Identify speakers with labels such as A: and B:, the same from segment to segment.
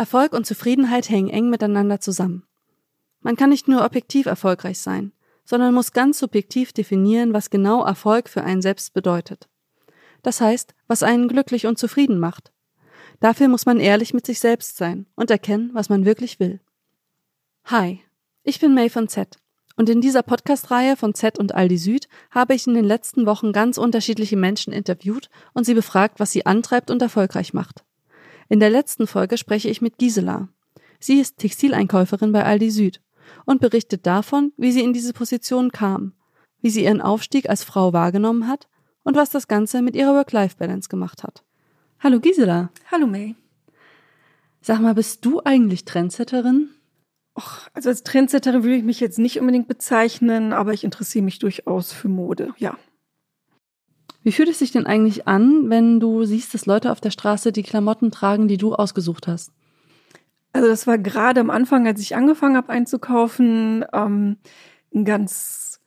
A: Erfolg und Zufriedenheit hängen eng miteinander zusammen. Man kann nicht nur objektiv erfolgreich sein, sondern muss ganz subjektiv definieren, was genau Erfolg für einen selbst bedeutet. Das heißt, was einen glücklich und zufrieden macht. Dafür muss man ehrlich mit sich selbst sein und erkennen, was man wirklich will. Hi, ich bin May von Z und in dieser Podcast-Reihe von Z und Aldi Süd habe ich in den letzten Wochen ganz unterschiedliche Menschen interviewt und sie befragt, was sie antreibt und erfolgreich macht. In der letzten Folge spreche ich mit Gisela. Sie ist Textileinkäuferin bei Aldi Süd und berichtet davon, wie sie in diese Position kam, wie sie ihren Aufstieg als Frau wahrgenommen hat und was das Ganze mit ihrer Work-Life-Balance gemacht hat. Hallo Gisela.
B: Hallo May.
A: Sag mal, bist du eigentlich Trendsetterin?
B: Och, also als Trendsetterin würde ich mich jetzt nicht unbedingt bezeichnen, aber ich interessiere mich durchaus für Mode, ja.
A: Wie fühlt es sich denn eigentlich an, wenn du siehst, dass Leute auf der Straße die Klamotten tragen, die du ausgesucht hast?
B: Also das war gerade am Anfang, als ich angefangen habe einzukaufen, ähm, ein ganz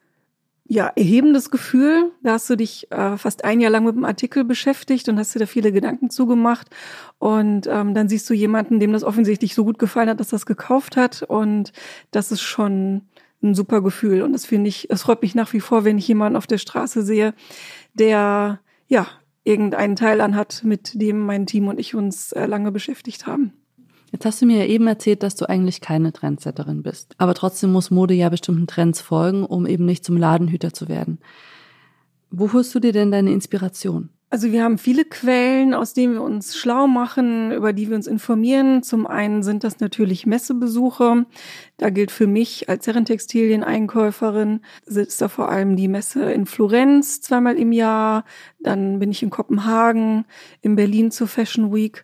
B: ja, erhebendes Gefühl. Da hast du dich äh, fast ein Jahr lang mit dem Artikel beschäftigt und hast dir da viele Gedanken zugemacht. Und ähm, dann siehst du jemanden, dem das offensichtlich so gut gefallen hat, dass das gekauft hat. Und das ist schon ein super Gefühl. Und das finde ich, es freut mich nach wie vor, wenn ich jemanden auf der Straße sehe, der ja irgendeinen Teil anhat, mit dem mein Team und ich uns äh, lange beschäftigt haben.
A: Jetzt hast du mir ja eben erzählt, dass du eigentlich keine Trendsetterin bist. Aber trotzdem muss Mode ja bestimmten Trends folgen, um eben nicht zum Ladenhüter zu werden. Wo holst du dir denn deine Inspiration?
B: Also wir haben viele Quellen, aus denen wir uns schlau machen, über die wir uns informieren. Zum einen sind das natürlich Messebesuche. Da gilt für mich als Herrentextilien-Einkäuferin, ist da vor allem die Messe in Florenz zweimal im Jahr. Dann bin ich in Kopenhagen, in Berlin zur Fashion Week.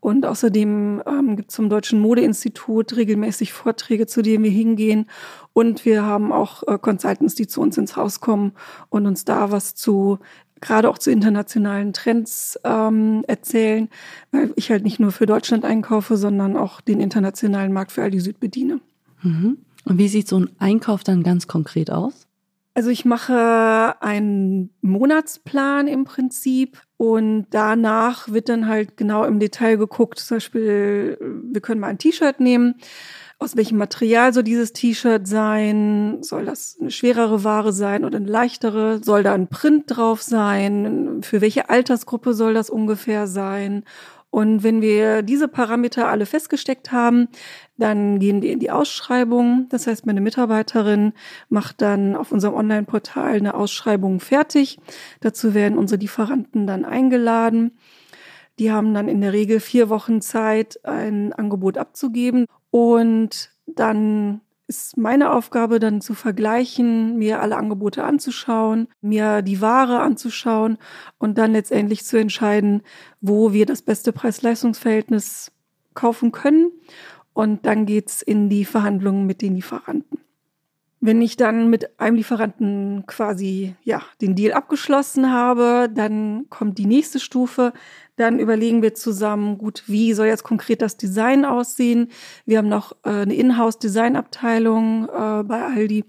B: Und außerdem ähm, gibt es zum Deutschen Modeinstitut regelmäßig Vorträge, zu denen wir hingehen. Und wir haben auch äh, Consultants, die zu uns ins Haus kommen und uns da was zu gerade auch zu internationalen Trends ähm, erzählen, weil ich halt nicht nur für Deutschland einkaufe, sondern auch den internationalen Markt für Aldi Süd bediene.
A: Mhm. Und wie sieht so ein Einkauf dann ganz konkret aus?
B: Also ich mache einen Monatsplan im Prinzip und danach wird dann halt genau im Detail geguckt. Zum Beispiel, wir können mal ein T-Shirt nehmen aus welchem Material soll dieses T-Shirt sein? Soll das eine schwerere Ware sein oder eine leichtere? Soll da ein Print drauf sein? Für welche Altersgruppe soll das ungefähr sein? Und wenn wir diese Parameter alle festgesteckt haben, dann gehen wir in die Ausschreibung. Das heißt, meine Mitarbeiterin macht dann auf unserem Online-Portal eine Ausschreibung fertig. Dazu werden unsere Lieferanten dann eingeladen. Die haben dann in der Regel vier Wochen Zeit, ein Angebot abzugeben. Und dann ist meine Aufgabe dann zu vergleichen, mir alle Angebote anzuschauen, mir die Ware anzuschauen und dann letztendlich zu entscheiden, wo wir das beste Preis-Leistungs-Verhältnis kaufen können. Und dann geht's in die Verhandlungen mit den Lieferanten. Wenn ich dann mit einem Lieferanten quasi ja den Deal abgeschlossen habe, dann kommt die nächste Stufe. Dann überlegen wir zusammen, gut, wie soll jetzt konkret das Design aussehen? Wir haben noch äh, eine Inhouse-Design-Abteilung äh, bei Aldi,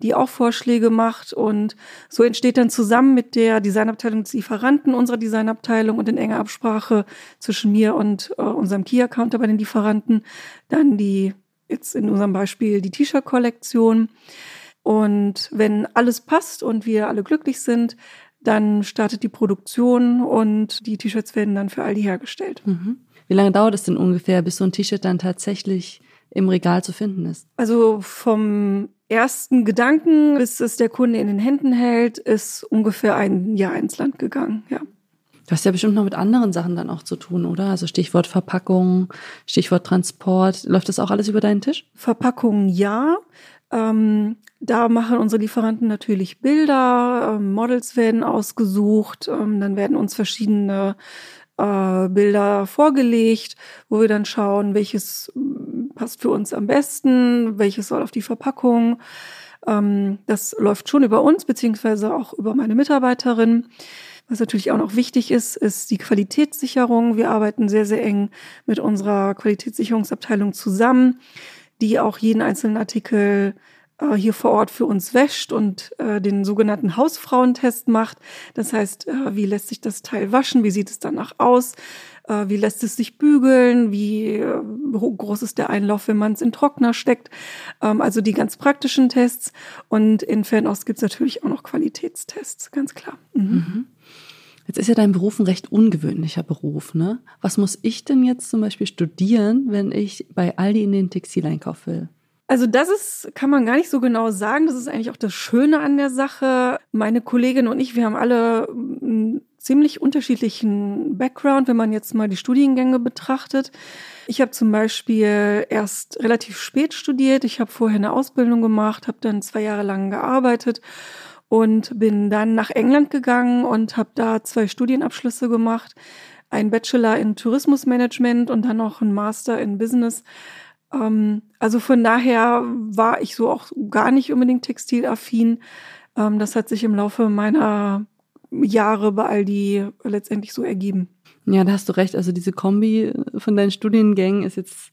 B: die auch Vorschläge macht. Und so entsteht dann zusammen mit der Designabteilung des Lieferanten, unserer Designabteilung und in enger Absprache zwischen mir und äh, unserem Key-Accounter bei den Lieferanten dann die jetzt in unserem Beispiel die T-Shirt-Kollektion. Und wenn alles passt und wir alle glücklich sind, dann startet die Produktion und die T-Shirts werden dann für Aldi hergestellt.
A: Mhm. Wie lange dauert es denn ungefähr, bis so ein T-Shirt dann tatsächlich im Regal zu finden ist?
B: Also vom ersten Gedanken, bis es der Kunde in den Händen hält, ist ungefähr ein Jahr ins Land gegangen, ja.
A: Du hast ja bestimmt noch mit anderen Sachen dann auch zu tun, oder? Also Stichwort Verpackung, Stichwort Transport. Läuft das auch alles über deinen Tisch?
B: Verpackung ja. Ähm, da machen unsere Lieferanten natürlich Bilder, ähm, Models werden ausgesucht, ähm, dann werden uns verschiedene äh, Bilder vorgelegt, wo wir dann schauen, welches mm, passt für uns am besten, welches soll auf die Verpackung. Ähm, das läuft schon über uns, beziehungsweise auch über meine Mitarbeiterin. Was natürlich auch noch wichtig ist, ist die Qualitätssicherung. Wir arbeiten sehr, sehr eng mit unserer Qualitätssicherungsabteilung zusammen, die auch jeden einzelnen Artikel äh, hier vor Ort für uns wäscht und äh, den sogenannten Hausfrauentest macht. Das heißt, äh, wie lässt sich das Teil waschen? Wie sieht es danach aus? Äh, wie lässt es sich bügeln? Wie äh, groß ist der Einlauf, wenn man es in Trockner steckt? Ähm, also die ganz praktischen Tests. Und in Fernost gibt es natürlich auch noch Qualitätstests, ganz klar. Mhm. Mhm.
A: Jetzt ist ja dein Beruf ein recht ungewöhnlicher Beruf, ne? Was muss ich denn jetzt zum Beispiel studieren, wenn ich bei Aldi in den Textileinkauf will?
B: Also das ist, kann man gar nicht so genau sagen. Das ist eigentlich auch das Schöne an der Sache. Meine Kollegin und ich, wir haben alle einen ziemlich unterschiedlichen Background, wenn man jetzt mal die Studiengänge betrachtet. Ich habe zum Beispiel erst relativ spät studiert. Ich habe vorher eine Ausbildung gemacht, habe dann zwei Jahre lang gearbeitet und bin dann nach England gegangen und habe da zwei Studienabschlüsse gemacht. Ein Bachelor in Tourismusmanagement und dann noch ein Master in Business. Ähm, also von daher war ich so auch gar nicht unbedingt textilaffin. Ähm, das hat sich im Laufe meiner Jahre bei Aldi letztendlich so ergeben.
A: Ja, da hast du recht. Also diese Kombi von deinen Studiengängen ist jetzt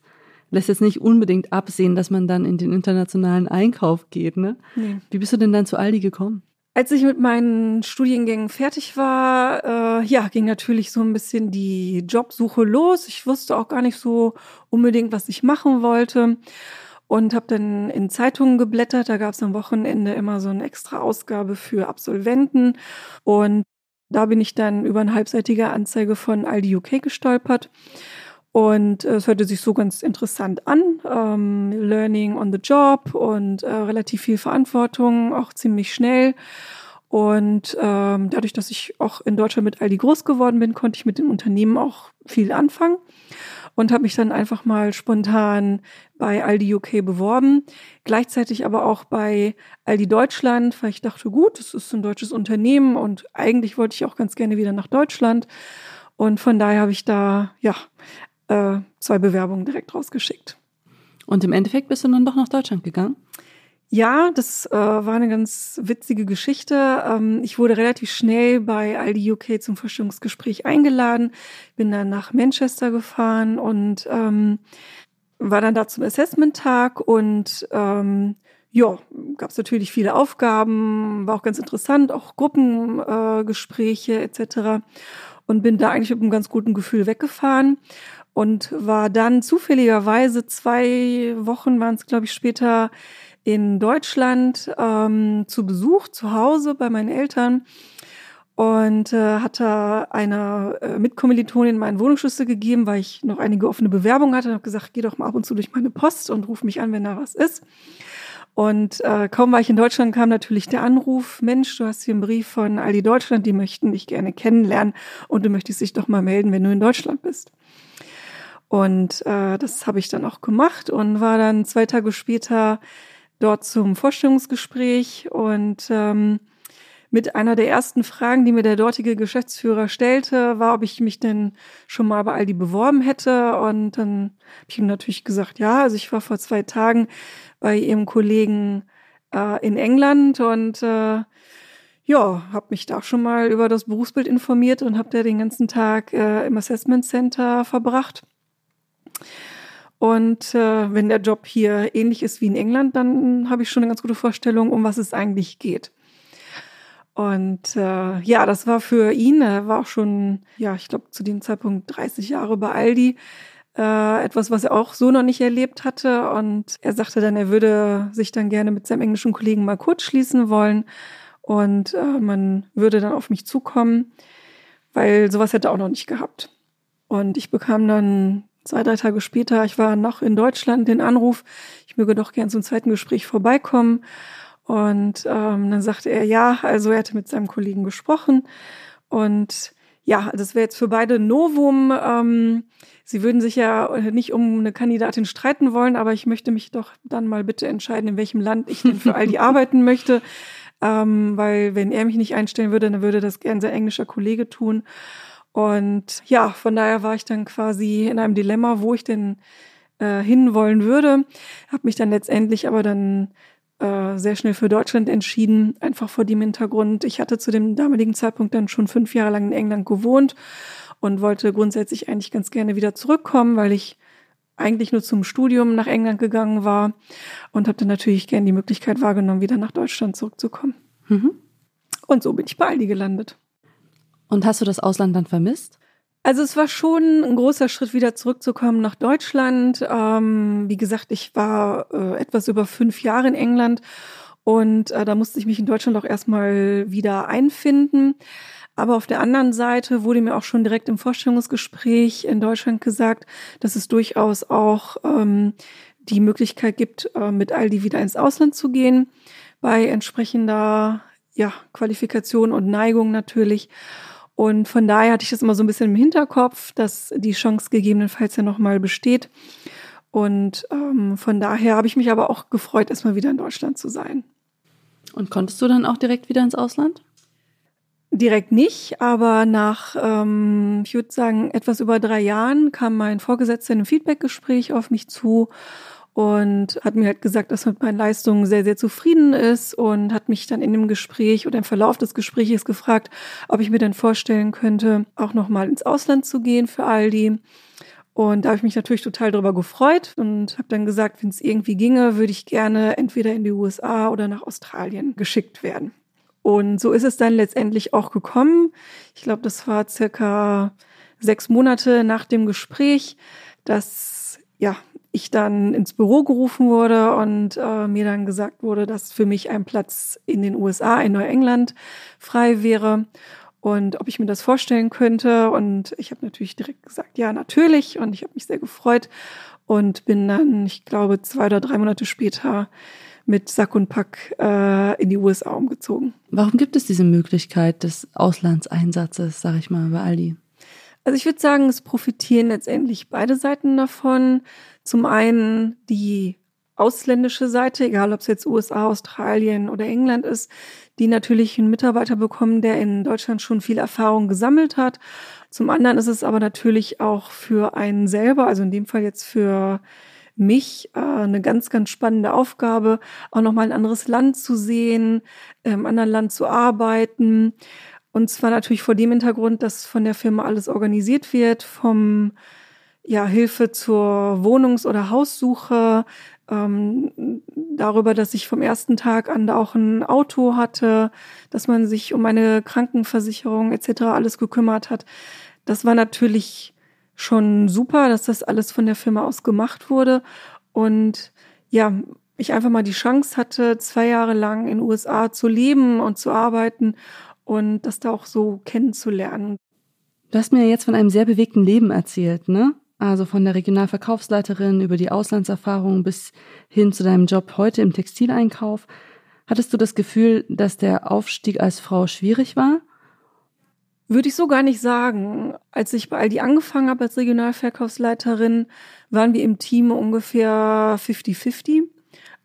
A: lässt jetzt nicht unbedingt absehen, dass man dann in den internationalen Einkauf geht. Ne? Nee. Wie bist du denn dann zu Aldi gekommen?
B: Als ich mit meinen Studiengängen fertig war, äh, ja, ging natürlich so ein bisschen die Jobsuche los. Ich wusste auch gar nicht so unbedingt, was ich machen wollte und habe dann in Zeitungen geblättert. Da gab es am Wochenende immer so eine extra Ausgabe für Absolventen und da bin ich dann über eine halbseitige Anzeige von Aldi UK gestolpert und äh, es hörte sich so ganz interessant an. Ähm, Learning on the Job und äh, relativ viel Verantwortung, auch ziemlich schnell. Und ähm, dadurch, dass ich auch in Deutschland mit Aldi groß geworden bin, konnte ich mit dem Unternehmen auch viel anfangen und habe mich dann einfach mal spontan bei Aldi UK beworben. Gleichzeitig aber auch bei Aldi Deutschland, weil ich dachte, gut, das ist ein deutsches Unternehmen und eigentlich wollte ich auch ganz gerne wieder nach Deutschland. Und von daher habe ich da ja äh, zwei Bewerbungen direkt rausgeschickt.
A: Und im Endeffekt bist du dann doch nach Deutschland gegangen?
B: Ja, das äh, war eine ganz witzige Geschichte. Ähm, ich wurde relativ schnell bei Aldi UK zum Vorstellungsgespräch eingeladen, bin dann nach Manchester gefahren und ähm, war dann da zum Assessment-Tag und ähm, ja, gab es natürlich viele Aufgaben, war auch ganz interessant, auch Gruppengespräche äh, etc. Und bin da eigentlich mit einem ganz guten Gefühl weggefahren und war dann zufälligerweise zwei Wochen waren es, glaube ich, später in Deutschland ähm, zu Besuch zu Hause bei meinen Eltern und äh, hatte einer äh, Mitkommilitonin meinen Wohnungsschlüssel gegeben, weil ich noch einige offene Bewerbungen hatte und habe gesagt, geh doch mal ab und zu durch meine Post und ruf mich an, wenn da was ist. Und äh, kaum war ich in Deutschland, kam natürlich der Anruf, Mensch, du hast hier einen Brief von Aldi Deutschland, die möchten dich gerne kennenlernen und du möchtest dich doch mal melden, wenn du in Deutschland bist. Und äh, das habe ich dann auch gemacht und war dann zwei Tage später dort zum Vorstellungsgespräch und ähm, mit einer der ersten Fragen, die mir der dortige Geschäftsführer stellte, war, ob ich mich denn schon mal bei Aldi beworben hätte. Und dann habe ich ihm natürlich gesagt, ja, also ich war vor zwei Tagen bei ihrem Kollegen äh, in England und äh, ja, habe mich da schon mal über das Berufsbild informiert und habe da den ganzen Tag äh, im Assessment Center verbracht. Und äh, wenn der Job hier ähnlich ist wie in England, dann habe ich schon eine ganz gute Vorstellung, um was es eigentlich geht. Und äh, ja, das war für ihn, er war auch schon, ja, ich glaube zu dem Zeitpunkt 30 Jahre bei Aldi, äh, etwas, was er auch so noch nicht erlebt hatte. Und er sagte dann, er würde sich dann gerne mit seinem englischen Kollegen mal kurz schließen wollen und äh, man würde dann auf mich zukommen, weil sowas hätte er auch noch nicht gehabt. Und ich bekam dann zwei, drei Tage später, ich war noch in Deutschland, den Anruf, ich möge doch gern zum zweiten Gespräch vorbeikommen. Und ähm, dann sagte er, ja, also er hätte mit seinem Kollegen gesprochen. Und ja, das wäre jetzt für beide Novum. Ähm, Sie würden sich ja nicht um eine Kandidatin streiten wollen, aber ich möchte mich doch dann mal bitte entscheiden, in welchem Land ich denn für Aldi arbeiten möchte. Ähm, weil wenn er mich nicht einstellen würde, dann würde das gern sein englischer Kollege tun. Und ja, von daher war ich dann quasi in einem Dilemma, wo ich denn äh, hinwollen würde. Habe mich dann letztendlich aber dann äh, sehr schnell für Deutschland entschieden, einfach vor dem Hintergrund. Ich hatte zu dem damaligen Zeitpunkt dann schon fünf Jahre lang in England gewohnt und wollte grundsätzlich eigentlich ganz gerne wieder zurückkommen, weil ich eigentlich nur zum Studium nach England gegangen war und habe dann natürlich gerne die Möglichkeit wahrgenommen, wieder nach Deutschland zurückzukommen. Mhm. Und so bin ich bei Aldi gelandet.
A: Und hast du das Ausland dann vermisst?
B: Also es war schon ein großer Schritt, wieder zurückzukommen nach Deutschland. Ähm, wie gesagt, ich war äh, etwas über fünf Jahre in England und äh, da musste ich mich in Deutschland auch erstmal wieder einfinden. Aber auf der anderen Seite wurde mir auch schon direkt im Vorstellungsgespräch in Deutschland gesagt, dass es durchaus auch ähm, die Möglichkeit gibt, äh, mit Aldi wieder ins Ausland zu gehen, bei entsprechender ja, Qualifikation und Neigung natürlich. Und von daher hatte ich das immer so ein bisschen im Hinterkopf, dass die Chance gegebenenfalls ja nochmal besteht. Und ähm, von daher habe ich mich aber auch gefreut, erstmal wieder in Deutschland zu sein.
A: Und konntest du dann auch direkt wieder ins Ausland?
B: Direkt nicht, aber nach, ähm, ich würde sagen, etwas über drei Jahren kam mein Vorgesetzter in einem Feedbackgespräch auf mich zu und hat mir halt gesagt, dass er mit meinen Leistungen sehr, sehr zufrieden ist und hat mich dann in dem Gespräch oder im Verlauf des Gesprächs gefragt, ob ich mir denn vorstellen könnte, auch nochmal ins Ausland zu gehen für Aldi. Und da habe ich mich natürlich total darüber gefreut und habe dann gesagt, wenn es irgendwie ginge, würde ich gerne entweder in die USA oder nach Australien geschickt werden. Und so ist es dann letztendlich auch gekommen. Ich glaube, das war circa sechs Monate nach dem Gespräch, dass ja ich dann ins Büro gerufen wurde und äh, mir dann gesagt wurde, dass für mich ein Platz in den USA, in Neuengland frei wäre und ob ich mir das vorstellen könnte. Und ich habe natürlich direkt gesagt, ja, natürlich. Und ich habe mich sehr gefreut und bin dann, ich glaube, zwei oder drei Monate später mit Sack und Pack äh, in die USA umgezogen.
A: Warum gibt es diese Möglichkeit des Auslandseinsatzes, sage ich mal, bei Aldi?
B: Also ich würde sagen, es profitieren letztendlich beide Seiten davon. Zum einen die ausländische Seite, egal ob es jetzt USA, Australien oder England ist, die natürlich einen Mitarbeiter bekommen, der in Deutschland schon viel Erfahrung gesammelt hat. Zum anderen ist es aber natürlich auch für einen selber, also in dem Fall jetzt für mich äh, eine ganz, ganz spannende Aufgabe, auch nochmal ein anderes Land zu sehen, im anderen Land zu arbeiten. Und zwar natürlich vor dem Hintergrund, dass von der Firma alles organisiert wird, vom ja, Hilfe zur Wohnungs- oder Haussuche, ähm, darüber, dass ich vom ersten Tag an auch ein Auto hatte, dass man sich um meine Krankenversicherung etc. alles gekümmert hat. Das war natürlich schon super, dass das alles von der Firma aus gemacht wurde. Und ja, ich einfach mal die Chance hatte, zwei Jahre lang in den USA zu leben und zu arbeiten und das da auch so kennenzulernen.
A: Du hast mir jetzt von einem sehr bewegten Leben erzählt, ne? Also von der Regionalverkaufsleiterin über die Auslandserfahrung bis hin zu deinem Job heute im Textileinkauf. Hattest du das Gefühl, dass der Aufstieg als Frau schwierig war?
B: Würde ich so gar nicht sagen. Als ich bei Aldi angefangen habe als Regionalverkaufsleiterin, waren wir im Team ungefähr 50-50.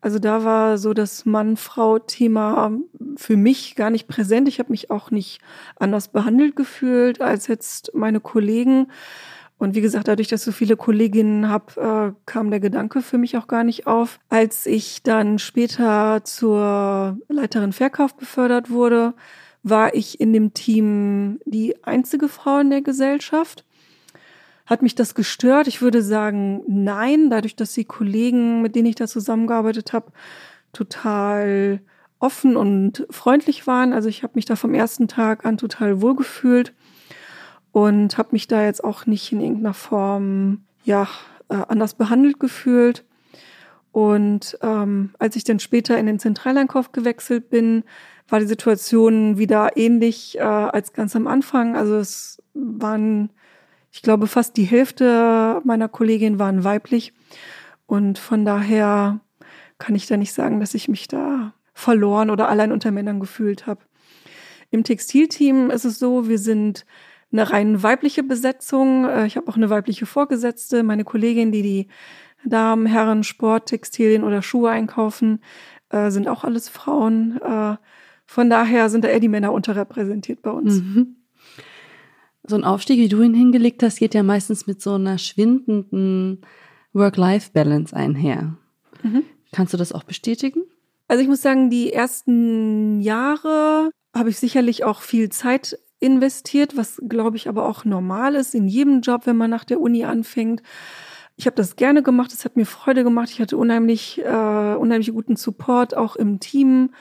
B: Also da war so das Mann-Frau-Thema für mich gar nicht präsent. Ich habe mich auch nicht anders behandelt gefühlt als jetzt meine Kollegen. Und wie gesagt, dadurch, dass so viele Kolleginnen habe, äh, kam der Gedanke für mich auch gar nicht auf. Als ich dann später zur Leiterin Verkauf befördert wurde, war ich in dem Team die einzige Frau in der Gesellschaft. Hat mich das gestört? Ich würde sagen, nein, dadurch, dass die Kollegen, mit denen ich da zusammengearbeitet habe, total offen und freundlich waren. Also ich habe mich da vom ersten Tag an total wohlgefühlt und habe mich da jetzt auch nicht in irgendeiner Form ja äh, anders behandelt gefühlt. Und ähm, als ich dann später in den Zentraleinkauf gewechselt bin, war die Situation wieder ähnlich äh, als ganz am Anfang. Also es waren, ich glaube, fast die Hälfte meiner Kolleginnen waren weiblich. Und von daher kann ich da nicht sagen, dass ich mich da verloren oder allein unter Männern gefühlt habe. Im Textilteam ist es so, wir sind eine rein weibliche Besetzung. Äh, ich habe auch eine weibliche Vorgesetzte, meine Kollegin, die die Damen, Herren, Sport, Textilien oder Schuhe einkaufen, äh, sind auch alles Frauen. Äh, von daher sind da eher die Männer unterrepräsentiert bei uns. Mhm.
A: So ein Aufstieg, wie du ihn hingelegt hast, geht ja meistens mit so einer schwindenden Work-Life-Balance einher. Mhm. Kannst du das auch bestätigen?
B: Also ich muss sagen, die ersten Jahre habe ich sicherlich auch viel Zeit investiert, was glaube ich aber auch normal ist in jedem Job, wenn man nach der Uni anfängt. Ich habe das gerne gemacht, es hat mir Freude gemacht. Ich hatte unheimlich, äh, unheimlich guten Support auch im Team.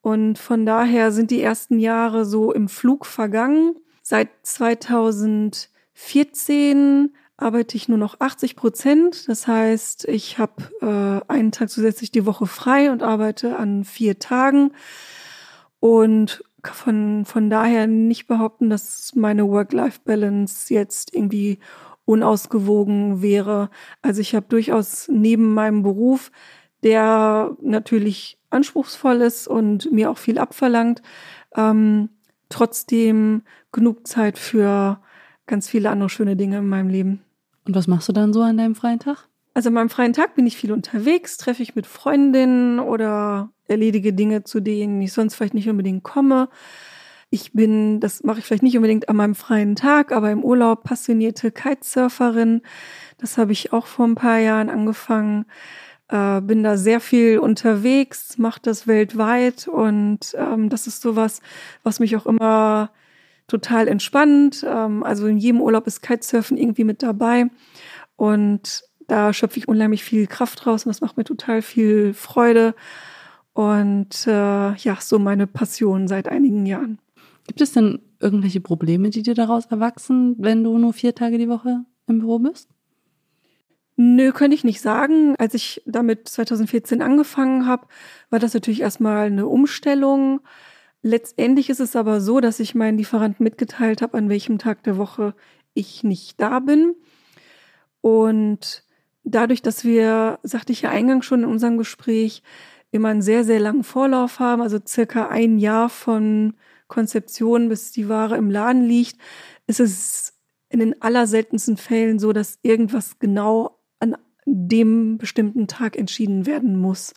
B: Und von daher sind die ersten Jahre so im Flug vergangen. Seit 2014 2014 arbeite ich nur noch 80 Prozent. Das heißt, ich habe äh, einen Tag zusätzlich die Woche frei und arbeite an vier Tagen. Und von, von daher nicht behaupten, dass meine Work-Life-Balance jetzt irgendwie unausgewogen wäre. Also ich habe durchaus neben meinem Beruf, der natürlich anspruchsvoll ist und mir auch viel abverlangt, ähm, trotzdem genug Zeit für ganz viele andere schöne Dinge in meinem Leben.
A: Und was machst du dann so an deinem freien Tag?
B: Also an meinem freien Tag bin ich viel unterwegs, treffe ich mit Freundinnen oder erledige Dinge, zu denen ich sonst vielleicht nicht unbedingt komme. Ich bin, das mache ich vielleicht nicht unbedingt an meinem freien Tag, aber im Urlaub passionierte Kitesurferin. Das habe ich auch vor ein paar Jahren angefangen. Äh, bin da sehr viel unterwegs, mache das weltweit und ähm, das ist sowas, was mich auch immer total entspannt. Ähm, also in jedem Urlaub ist Kitesurfen irgendwie mit dabei und da schöpfe ich unheimlich viel Kraft raus und das macht mir total viel Freude und äh, ja, so meine Passion seit einigen Jahren.
A: Gibt es denn irgendwelche Probleme, die dir daraus erwachsen, wenn du nur vier Tage die Woche im Büro bist?
B: Nö, könnte ich nicht sagen. Als ich damit 2014 angefangen habe, war das natürlich erstmal eine Umstellung. Letztendlich ist es aber so, dass ich meinen Lieferanten mitgeteilt habe, an welchem Tag der Woche ich nicht da bin. Und dadurch, dass wir, sagte ich ja eingangs schon in unserem Gespräch, immer einen sehr, sehr langen Vorlauf haben, also circa ein Jahr von Konzeption, bis die Ware im Laden liegt, ist es in den allerseltensten Fällen so, dass irgendwas genau an dem bestimmten Tag entschieden werden muss.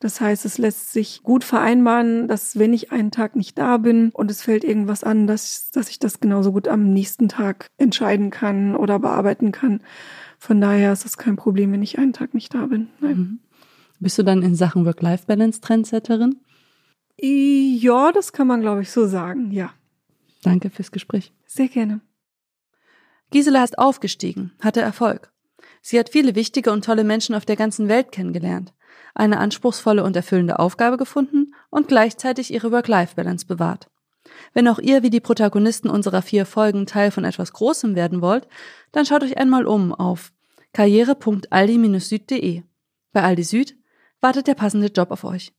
B: Das heißt, es lässt sich gut vereinbaren, dass wenn ich einen Tag nicht da bin und es fällt irgendwas an, dass, dass ich das genauso gut am nächsten Tag entscheiden kann oder bearbeiten kann. Von daher ist das kein Problem, wenn ich einen Tag nicht da bin. Nein. Mhm.
A: Bist du dann in Sachen Work-Life-Balance Trendsetterin?
B: Ja, das kann man, glaube ich, so sagen, ja.
A: Danke fürs Gespräch.
B: Sehr gerne.
A: Gisela ist aufgestiegen, hatte Erfolg. Sie hat viele wichtige und tolle Menschen auf der ganzen Welt kennengelernt, eine anspruchsvolle und erfüllende Aufgabe gefunden und gleichzeitig ihre Work-Life-Balance bewahrt. Wenn auch ihr wie die Protagonisten unserer vier Folgen Teil von etwas Großem werden wollt, dann schaut euch einmal um auf karriere.aldi-süd.de. Bei Aldi Süd wartet der passende Job auf euch.